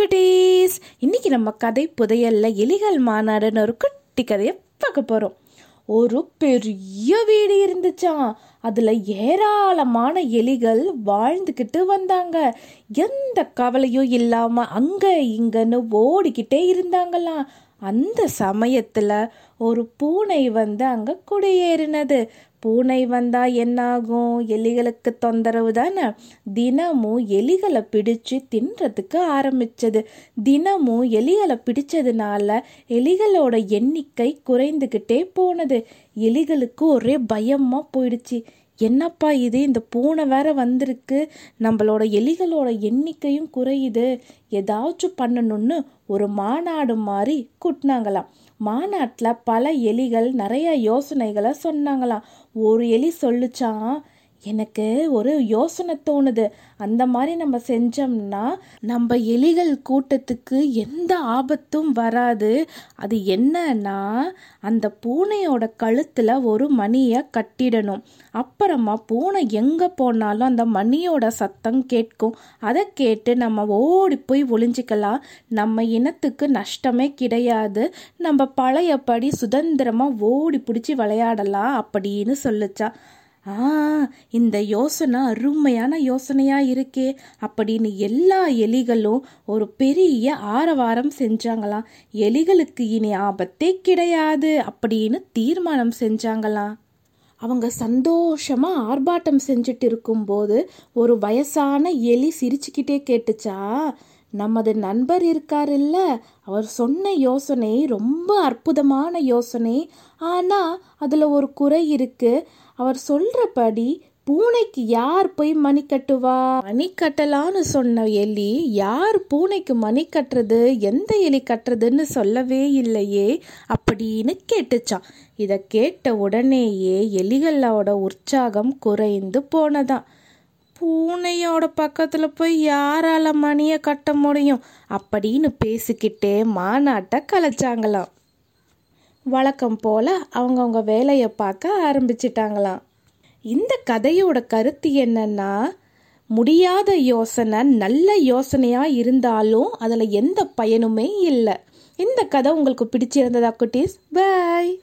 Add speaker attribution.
Speaker 1: குட்டீஸ் இன்னைக்கு நம்ம கதை புதையல்ல எலிகள் மாநாடுன்னு ஒரு குட்டி கதையை பார்க்க போகிறோம் ஒரு பெரிய வீடு இருந்துச்சாம் அதில் ஏராளமான எலிகள் வாழ்ந்துக்கிட்டு வந்தாங்க. எந்த கவலையும் இல்லாமல் அங்கே இங்கன்னு ஓடிக்கிட்டே இருந்தாங்களாம். அந்த சமயத்தில் ஒரு பூனை வந்து அங்கே குடியேறினது. பூனை வந்தால் என்னாகும்? எலிகளுக்கு தொந்தரவு தானே? தினமும் எலிகளை பிடிச்சு தின்றதுக்கு ஆரம்பிச்சது. தினமும் எலிகளை பிடிச்சதுனால எலிகளோட எண்ணிக்கை குறைந்துக்கிட்டே போனது. எலிகளுக்கு ஒரே பயமாக போயிடுச்சு. என்னப்பா இது? இந்த பூனை வேற வந்திருக்கு. நம்மளோட எலிகளோட எண்ணிக்கையும் குறையுது. ஏதாச்சும் பண்ணணும்னு ஒரு மாநாடு மாதிரி கூட்டினாங்களாம். மாநாட்டில் பல எலிகள் நிறைய யோசனைகளை சொன்னாங்களாம். ஒரு எலி சொல்லிச்சான் எனக்கு ஒரு யோசனை தோணுது. அந்த மாதிரி நம்ம செஞ்சோம்னா நம்ம எலிகள் கூட்டத்துக்கு எந்த ஆபத்தும் வராது. அது என்னன்னா அந்த பூனையோட கழுத்தில் ஒரு மணியை கட்டிடணும். அப்புறமா பூனை எங்கே போனாலும் அந்த மணியோட சத்தம் கேட்கும். அதை கேட்டு நம்ம ஓடி போய் ஒளிஞ்சிக்கலாம். நம்ம இனத்துக்கு நஷ்டமே கிடையாது. நம்ம பழையபடி சுதந்திரமாக ஓடி பிடிச்சி விளையாடலாம் அப்படின்னு சொல்லுச்சா. ஆ இந்த யோசனை அருமையான யோசனையா இருக்கே அப்படின்னு எல்லா எலிகளும் ஒரு பெரிய ஆரவாரம் செஞ்சாங்களாம் எலிகளுக்கு இனி ஆபத்தே கிடையாது அப்படின்னு தீர்மானம் செஞ்சாங்களாம் அவங்க சந்தோஷமா ஆர்ப்பாட்டம் செஞ்சுட்டு இருக்கும்போது ஒரு வயசான எலி சிரிச்சுக்கிட்டே கேட்டுச்சா? நமது நண்பர் இருக்காருல்ல அவர் சொன்ன யோசனை ரொம்ப அற்புதமான யோசனை. ஆனால் அதில் ஒரு குறை இருக்கு. அவர் சொல்கிறபடி பூனைக்கு யார் போய் மணி கட்டுவா? மணி கட்டலான்னு சொன்ன எலி யார் பூனைக்கு மணி கட்டுறது? எந்த எலி கட்டுறதுன்னு சொல்லவே இல்லையே அப்படின்னு கேட்டுச்சான் இதை கேட்ட உடனேயே எலிகளோட உற்சாகம் குறைந்து போனதான் பூனையோட பக்கத்தில் போய் யாரால மணியை கட்ட முடியும் அப்படின்னு பேசிக்கிட்டே மாநாட்டை கலைச்சாங்களாம். வழக்கம் போல அவங்கவுங்க வேலையை பார்க்க ஆரம்பிச்சிட்டாங்களாம். இந்த கதையோட கருத்து என்னன்னா முடியாத யோசனை நல்ல யோசனையாக இருந்தாலும் அதில் எந்த பயனுமே இல்லை. இந்த கதை உங்களுக்கு பிடிச்சிருந்ததா குட்டீஸ்? பாய்